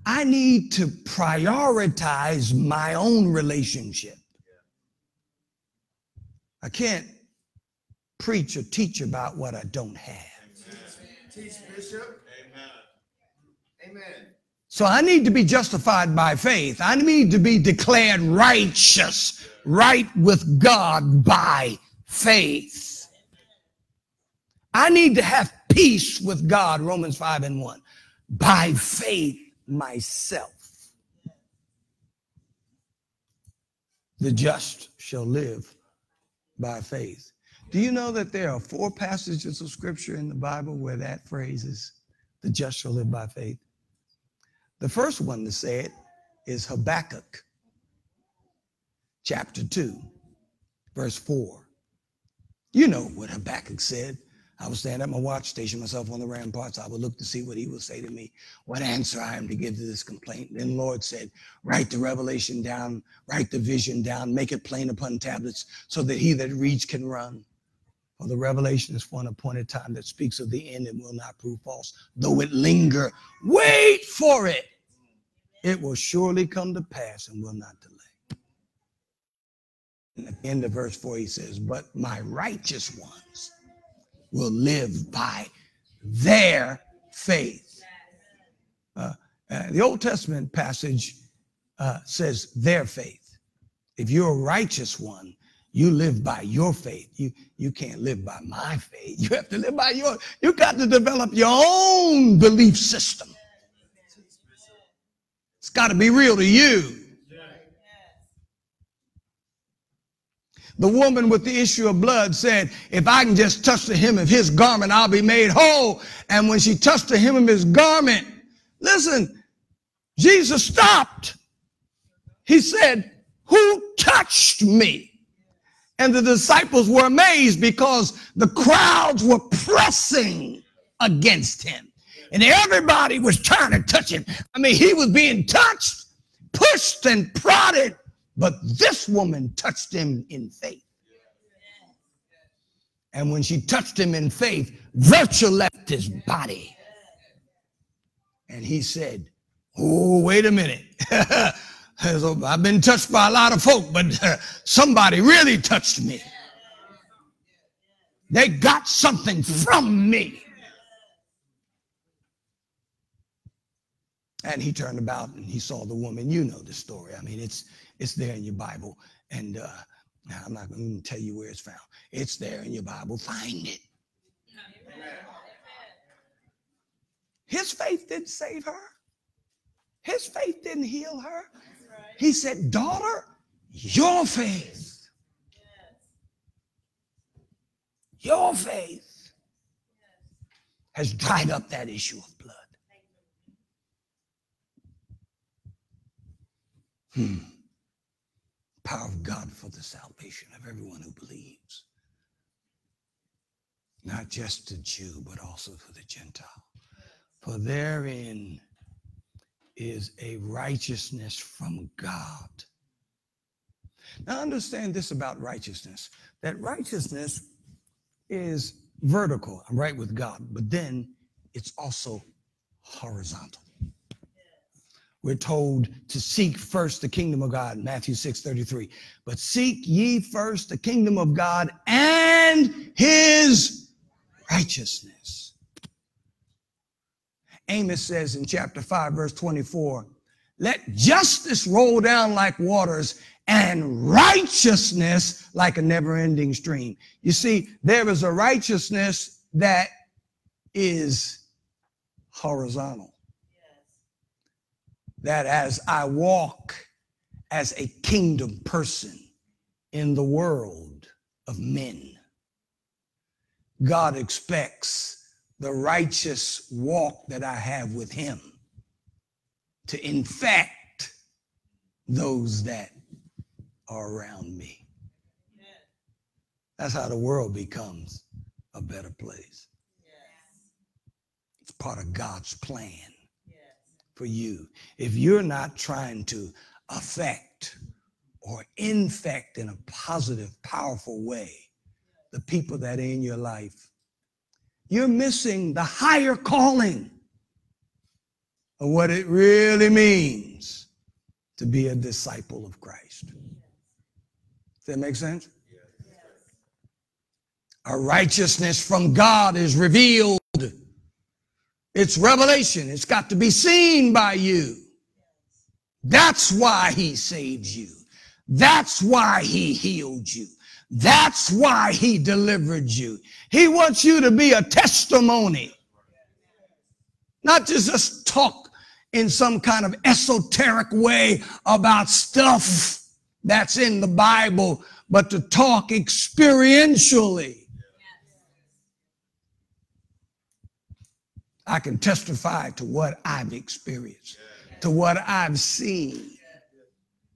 I need to prioritize my own relationship. I can't preach or teach about what I don't have. Teach, Bishop. So I need to be justified by faith. I need to be declared righteous, right with God by faith. I need to have peace with God, Romans 5 and 1, by faith myself. The just shall live by faith. Do you know that there are four passages of scripture in the Bible where that phrase is, the just shall live by faith? The first one to say it is Habakkuk, chapter 2, verse 4. You know what Habakkuk said. I was standing at my watch station myself on the ramparts. I would look to see what he would say to me, what answer I am to give to this complaint. Then the Lord said, Write the revelation down, write the vision down, make it plain upon tablets, so that he that reads can run. For the revelation is for an appointed time that speaks of the end and will not prove false, though it linger. Wait for it it will surely come to pass and will not delay. At the end of verse 4, he says, But my righteous ones will live by their faith. Uh, uh, the Old Testament passage uh, says their faith. If you're a righteous one, you live by your faith. You, you can't live by my faith. (laughs) You have to live by your, you got to develop your own belief system. It's got to be real to you. The woman with the issue of blood said, If I can just touch the hem of his garment, I'll be made whole. And when she touched the hem of his garment, listen, Jesus stopped. He said, Who touched me? And the disciples were amazed because the crowds were pressing against him and everybody was trying to touch him. I mean, he was being touched, pushed, and prodded, but this woman touched him in faith. And when she touched him in faith, virtue left his body. And he said, Oh, wait a minute. (laughs) I've been touched by a lot of folk, but uh, somebody really touched me. They got something from me. And he turned about and he saw the woman. You know the story. I mean, it's it's there in your Bible. And uh, I'm not going to tell you where it's found. It's there in your Bible. Find it. His faith didn't save her. His faith didn't heal her. He said, Daughter, your faith. Your faith has dried up that issue of blood. Hmm. Power of God for the salvation of everyone who believes. Not just the Jew, but also for the Gentile. For therein is a righteousness from God. Now, understand this about righteousness that righteousness is vertical, I'm right with God, but then it's also horizontal we're told to seek first the kingdom of God, Matthew 6 33. But seek ye first the kingdom of God and his righteousness. Amos says in chapter 5, verse 24, let justice roll down like waters and righteousness like a never ending stream. You see, there is a righteousness that is horizontal that as I walk as a kingdom person in the world of men, God expects the righteous walk that I have with Him to infect those that are around me. That's how the world becomes a better place. It's part of God's plan for you if you're not trying to affect or infect in a positive, powerful way the people that are in your life. You're missing the higher calling of what it really means to be a disciple of Christ. Does that make sense? A righteousness from God is revealed It's revelation. It's got to be seen by you. That's why he saved you. That's why he healed you. That's why he delivered you. He wants you to be a testimony, not just just talk in some kind of esoteric way about stuff that's in the Bible, but to talk experientially. I can testify to what I've experienced, to what I've seen,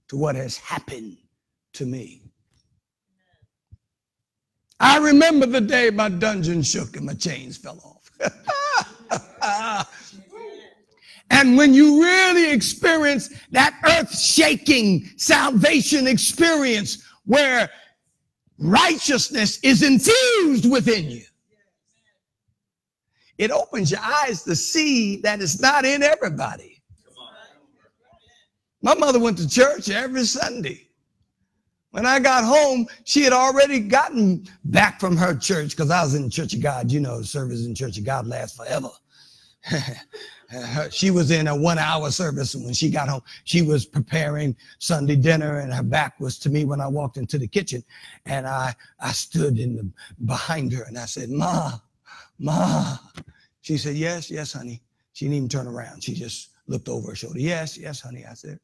to what has happened to me. I remember the day my dungeon shook and my chains fell off. (laughs) and when you really experience that earth shaking salvation experience where righteousness is infused within you, it opens your eyes to see that it's not in everybody. My mother went to church every Sunday. When I got home, she had already gotten back from her church because I was in Church of God. You know, service in Church of God lasts forever. (laughs) she was in a one hour service and when she got home she was preparing sunday dinner and her back was to me when i walked into the kitchen and i i stood in the behind her and i said ma Ma. She said, Yes, yes, honey. She didn't even turn around. She just looked over her shoulder. Yes, yes, honey. I said,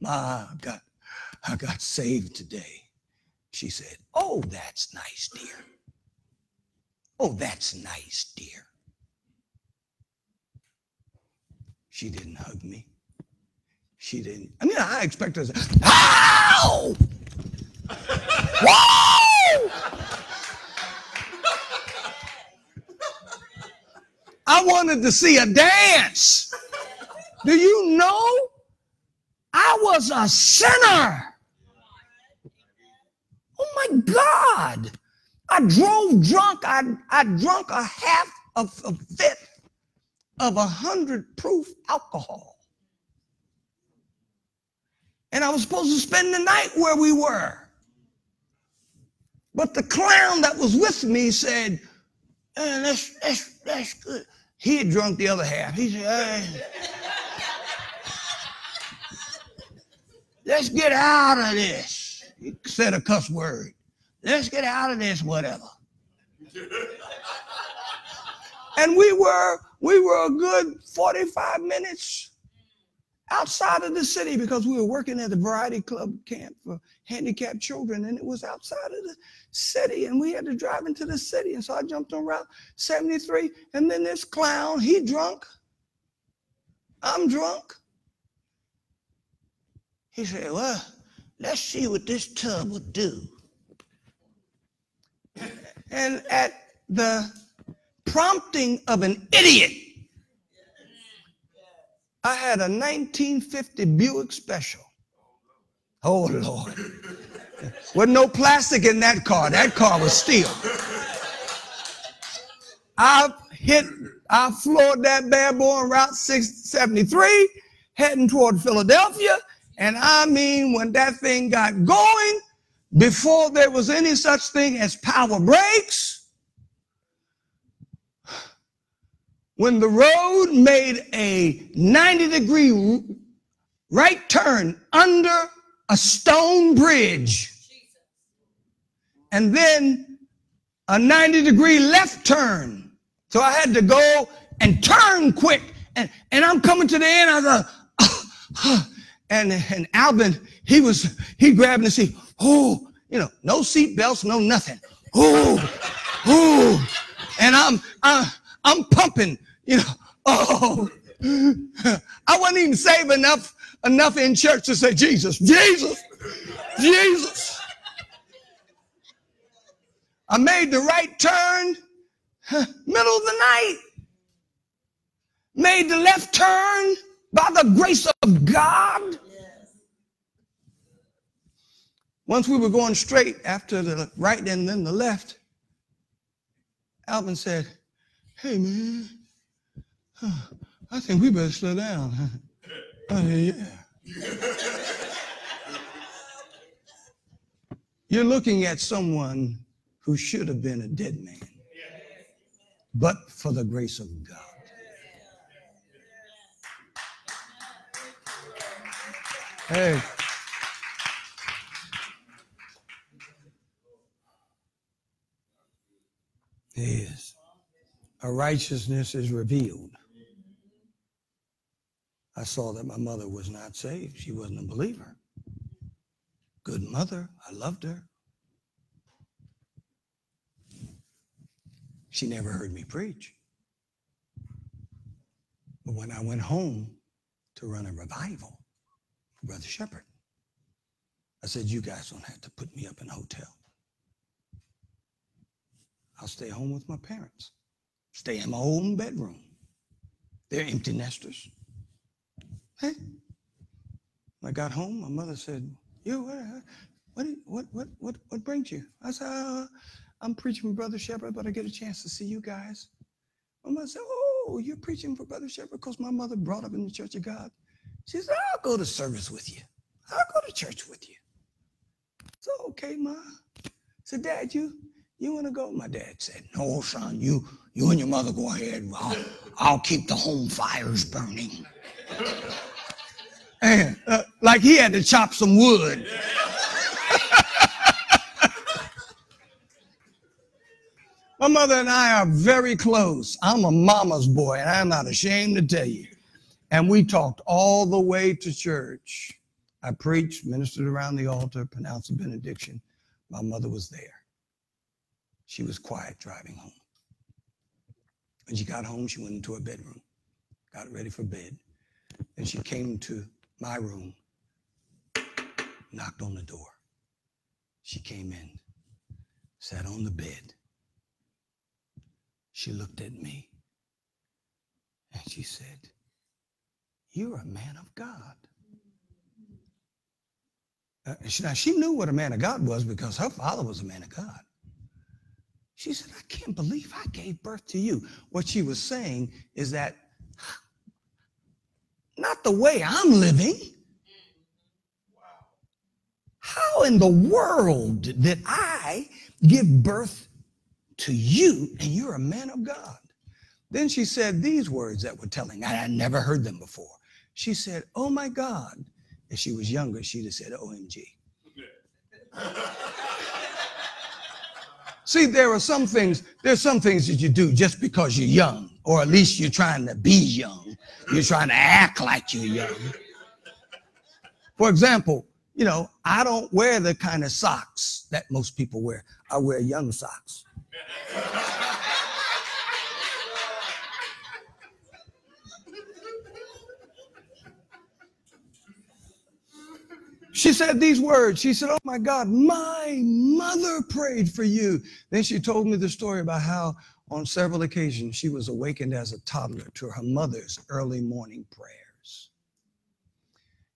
Ma, I got, I got saved today. She said, Oh, that's nice, dear. Oh, that's nice, dear. She didn't hug me. She didn't. I mean, I expected her to say, Ow! (laughs) Whoa! I wanted to see a dance. Do you know? I was a sinner. Oh my God. I drove drunk. I, I drunk a half of a fifth of a hundred proof alcohol. And I was supposed to spend the night where we were. But the clown that was with me said, eh, that's, that's, that's good. He had drunk the other half. He said, hey, let's get out of this. He said a cuss word. Let's get out of this, whatever. and we were we were a good 45 minutes outside of the city because we were working at the variety club camp for handicapped children and it was outside of the city and we had to drive into the city and so i jumped on route 73 and then this clown he drunk. I'm drunk. He said well let's see what this tub will do. And at the prompting of an idiot I had a 1950 Buick Special. Oh, Lord. Wasn't no plastic in that car. That car was steel. I hit, I floored that bad boy on Route 673, heading toward Philadelphia. And I mean, when that thing got going, before there was any such thing as power brakes, when the road made a 90 degree right turn under a stone bridge and then a 90 degree left turn. So I had to go and turn quick. And, and I'm coming to the end. I go, (sighs) oh, and, and Alvin, he was, he grabbed the seat. Oh, you know, no seat belts, no nothing. Oh, oh. And I'm, I'm, I'm pumping you know, oh, I wasn't even saved enough enough in church to say Jesus, Jesus, Jesus. I made the right turn, middle of the night. Made the left turn by the grace of God. Once we were going straight after the right and then the left, Alvin said, Hey man, (sighs) I think we better slow down. (laughs) Oh, yeah. You're looking at someone who should have been a dead man, but for the grace of God. Hey. Yes. a righteousness is revealed. I saw that my mother was not saved. She wasn't a believer. Good mother. I loved her. She never heard me preach. But when I went home to run a revival, Brother Shepherd, I said, You guys don't have to put me up in a hotel. I'll stay home with my parents, stay in my own bedroom. They're empty nesters. Hey, I got home, my mother said, You, what, what, what, what, what, what brings you? I said, uh, I'm preaching for Brother Shepherd, but I get a chance to see you guys. My mother said, Oh, you're preaching for Brother Shepherd because my mother brought up in the Church of God. She said, I'll go to service with you. I'll go to church with you. So, okay, Ma. I said, Dad, you you want to go? My dad said, No, son, you you and your mother go ahead. I'll, I'll keep the home fires burning. And uh, like he had to chop some wood. (laughs) My mother and I are very close. I'm a mama's boy, and I'm not ashamed to tell you. And we talked all the way to church. I preached, ministered around the altar, pronounced a benediction. My mother was there. She was quiet driving home. When she got home, she went into her bedroom, got ready for bed. And she came to my room, knocked on the door. She came in, sat on the bed. She looked at me and she said, You're a man of God. Uh, now, she knew what a man of God was because her father was a man of God. She said, I can't believe I gave birth to you. What she was saying is that not the way I'm living. How in the world did I give birth to you and you're a man of God? Then she said these words that were telling. I had never heard them before. She said, Oh my God. If she was younger, she'd have said, OMG. See, there are some things, there's some things that you do just because you're young, or at least you're trying to be young. You're trying to act like you're young. For example, you know, I don't wear the kind of socks that most people wear. I wear young socks. She said these words. She said, Oh my God, my mother prayed for you. Then she told me the story about how on several occasions she was awakened as a toddler to her mother's early morning prayers.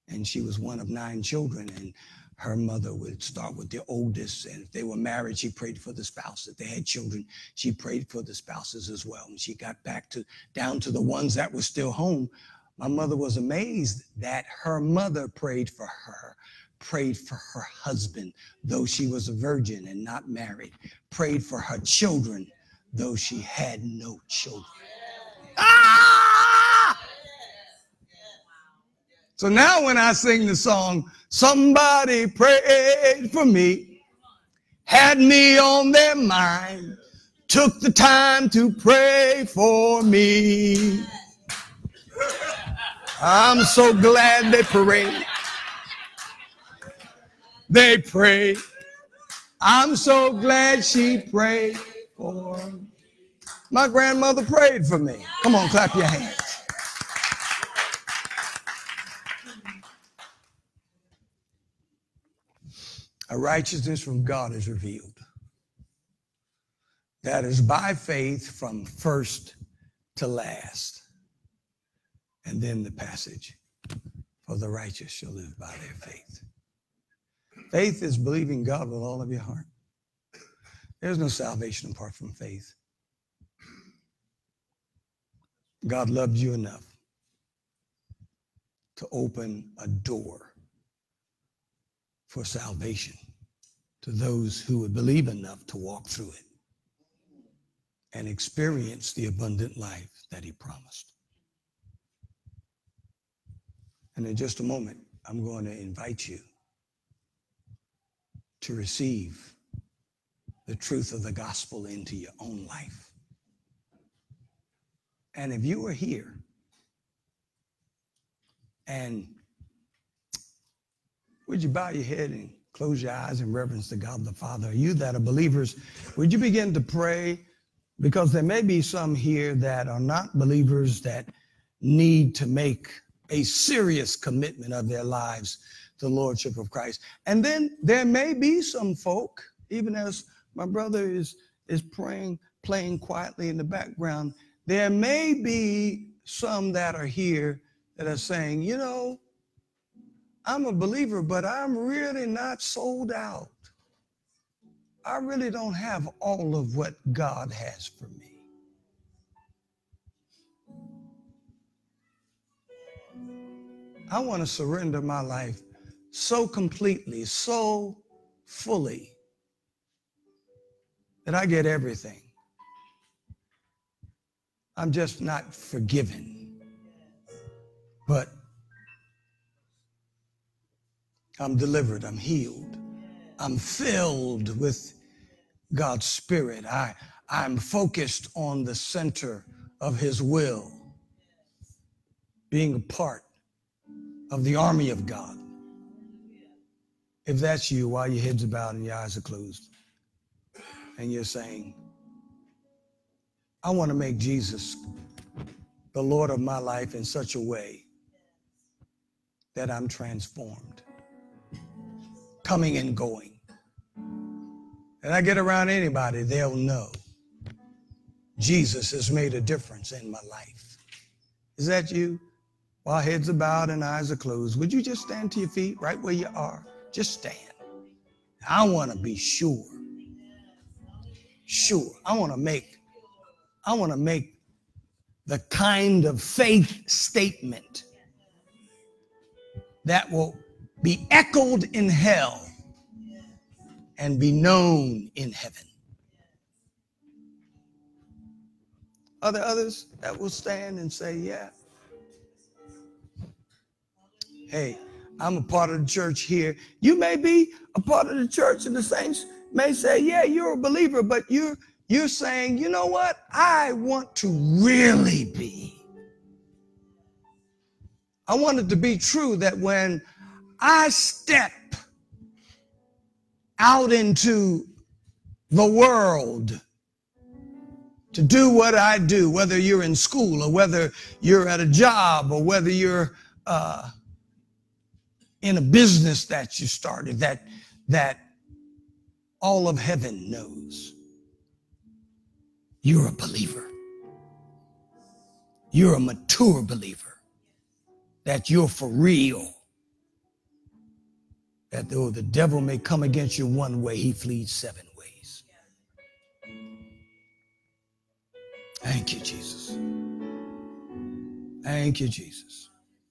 And she was one of nine children, and her mother would start with the oldest. And if they were married, she prayed for the spouse. If they had children, she prayed for the spouses as well. And she got back to down to the ones that were still home. My mother was amazed that her mother prayed for her, prayed for her husband, though she was a virgin and not married, prayed for her children, though she had no children. Ah! So now when I sing the song, somebody prayed for me, had me on their mind, took the time to pray for me. I'm so glad they prayed. They prayed. I'm so glad she prayed for me. My grandmother prayed for me. Come on, clap your hands. A righteousness from God is revealed. That is by faith from first to last. And then the passage, for the righteous shall live by their faith. Faith is believing God with all of your heart. There's no salvation apart from faith. God loved you enough to open a door for salvation to those who would believe enough to walk through it and experience the abundant life that he promised. And in just a moment, I'm going to invite you to receive the truth of the gospel into your own life. And if you are here and would you bow your head and close your eyes in reverence to God the Father? You that are believers? Would you begin to pray? Because there may be some here that are not believers that need to make a serious commitment of their lives to the Lordship of Christ. And then there may be some folk, even as my brother is, is praying, playing quietly in the background, there may be some that are here that are saying, you know, I'm a believer, but I'm really not sold out. I really don't have all of what God has for me. I want to surrender my life so completely, so fully that I get everything. I'm just not forgiven. But I'm delivered, I'm healed, I'm filled with God's Spirit. I, I'm focused on the center of His will, being a part of the army of God. If that's you, while your heads bowed and your eyes are closed, and you're saying, I want to make Jesus the Lord of my life in such a way that I'm transformed, coming and going. And I get around anybody, they'll know Jesus has made a difference in my life. Is that you? While heads are bowed and eyes are closed, would you just stand to your feet right where you are? Just stand. I want to be sure. Sure. I want to make I want to make the kind of faith statement that will be echoed in hell and be known in heaven. Are there others that will stand and say, Yeah? Hey, I'm a part of the church here. You may be a part of the church, and the saints may say, Yeah, you're a believer, but you're you're saying, you know what? I want to really be. I want it to be true that when I step out into the world to do what I do, whether you're in school or whether you're at a job or whether you're uh, in a business that you started, that that all of heaven knows you're a believer. You're a mature believer. That you're for real. That though the devil may come against you one way, he flees seven ways. Thank you, Jesus. Thank you, Jesus.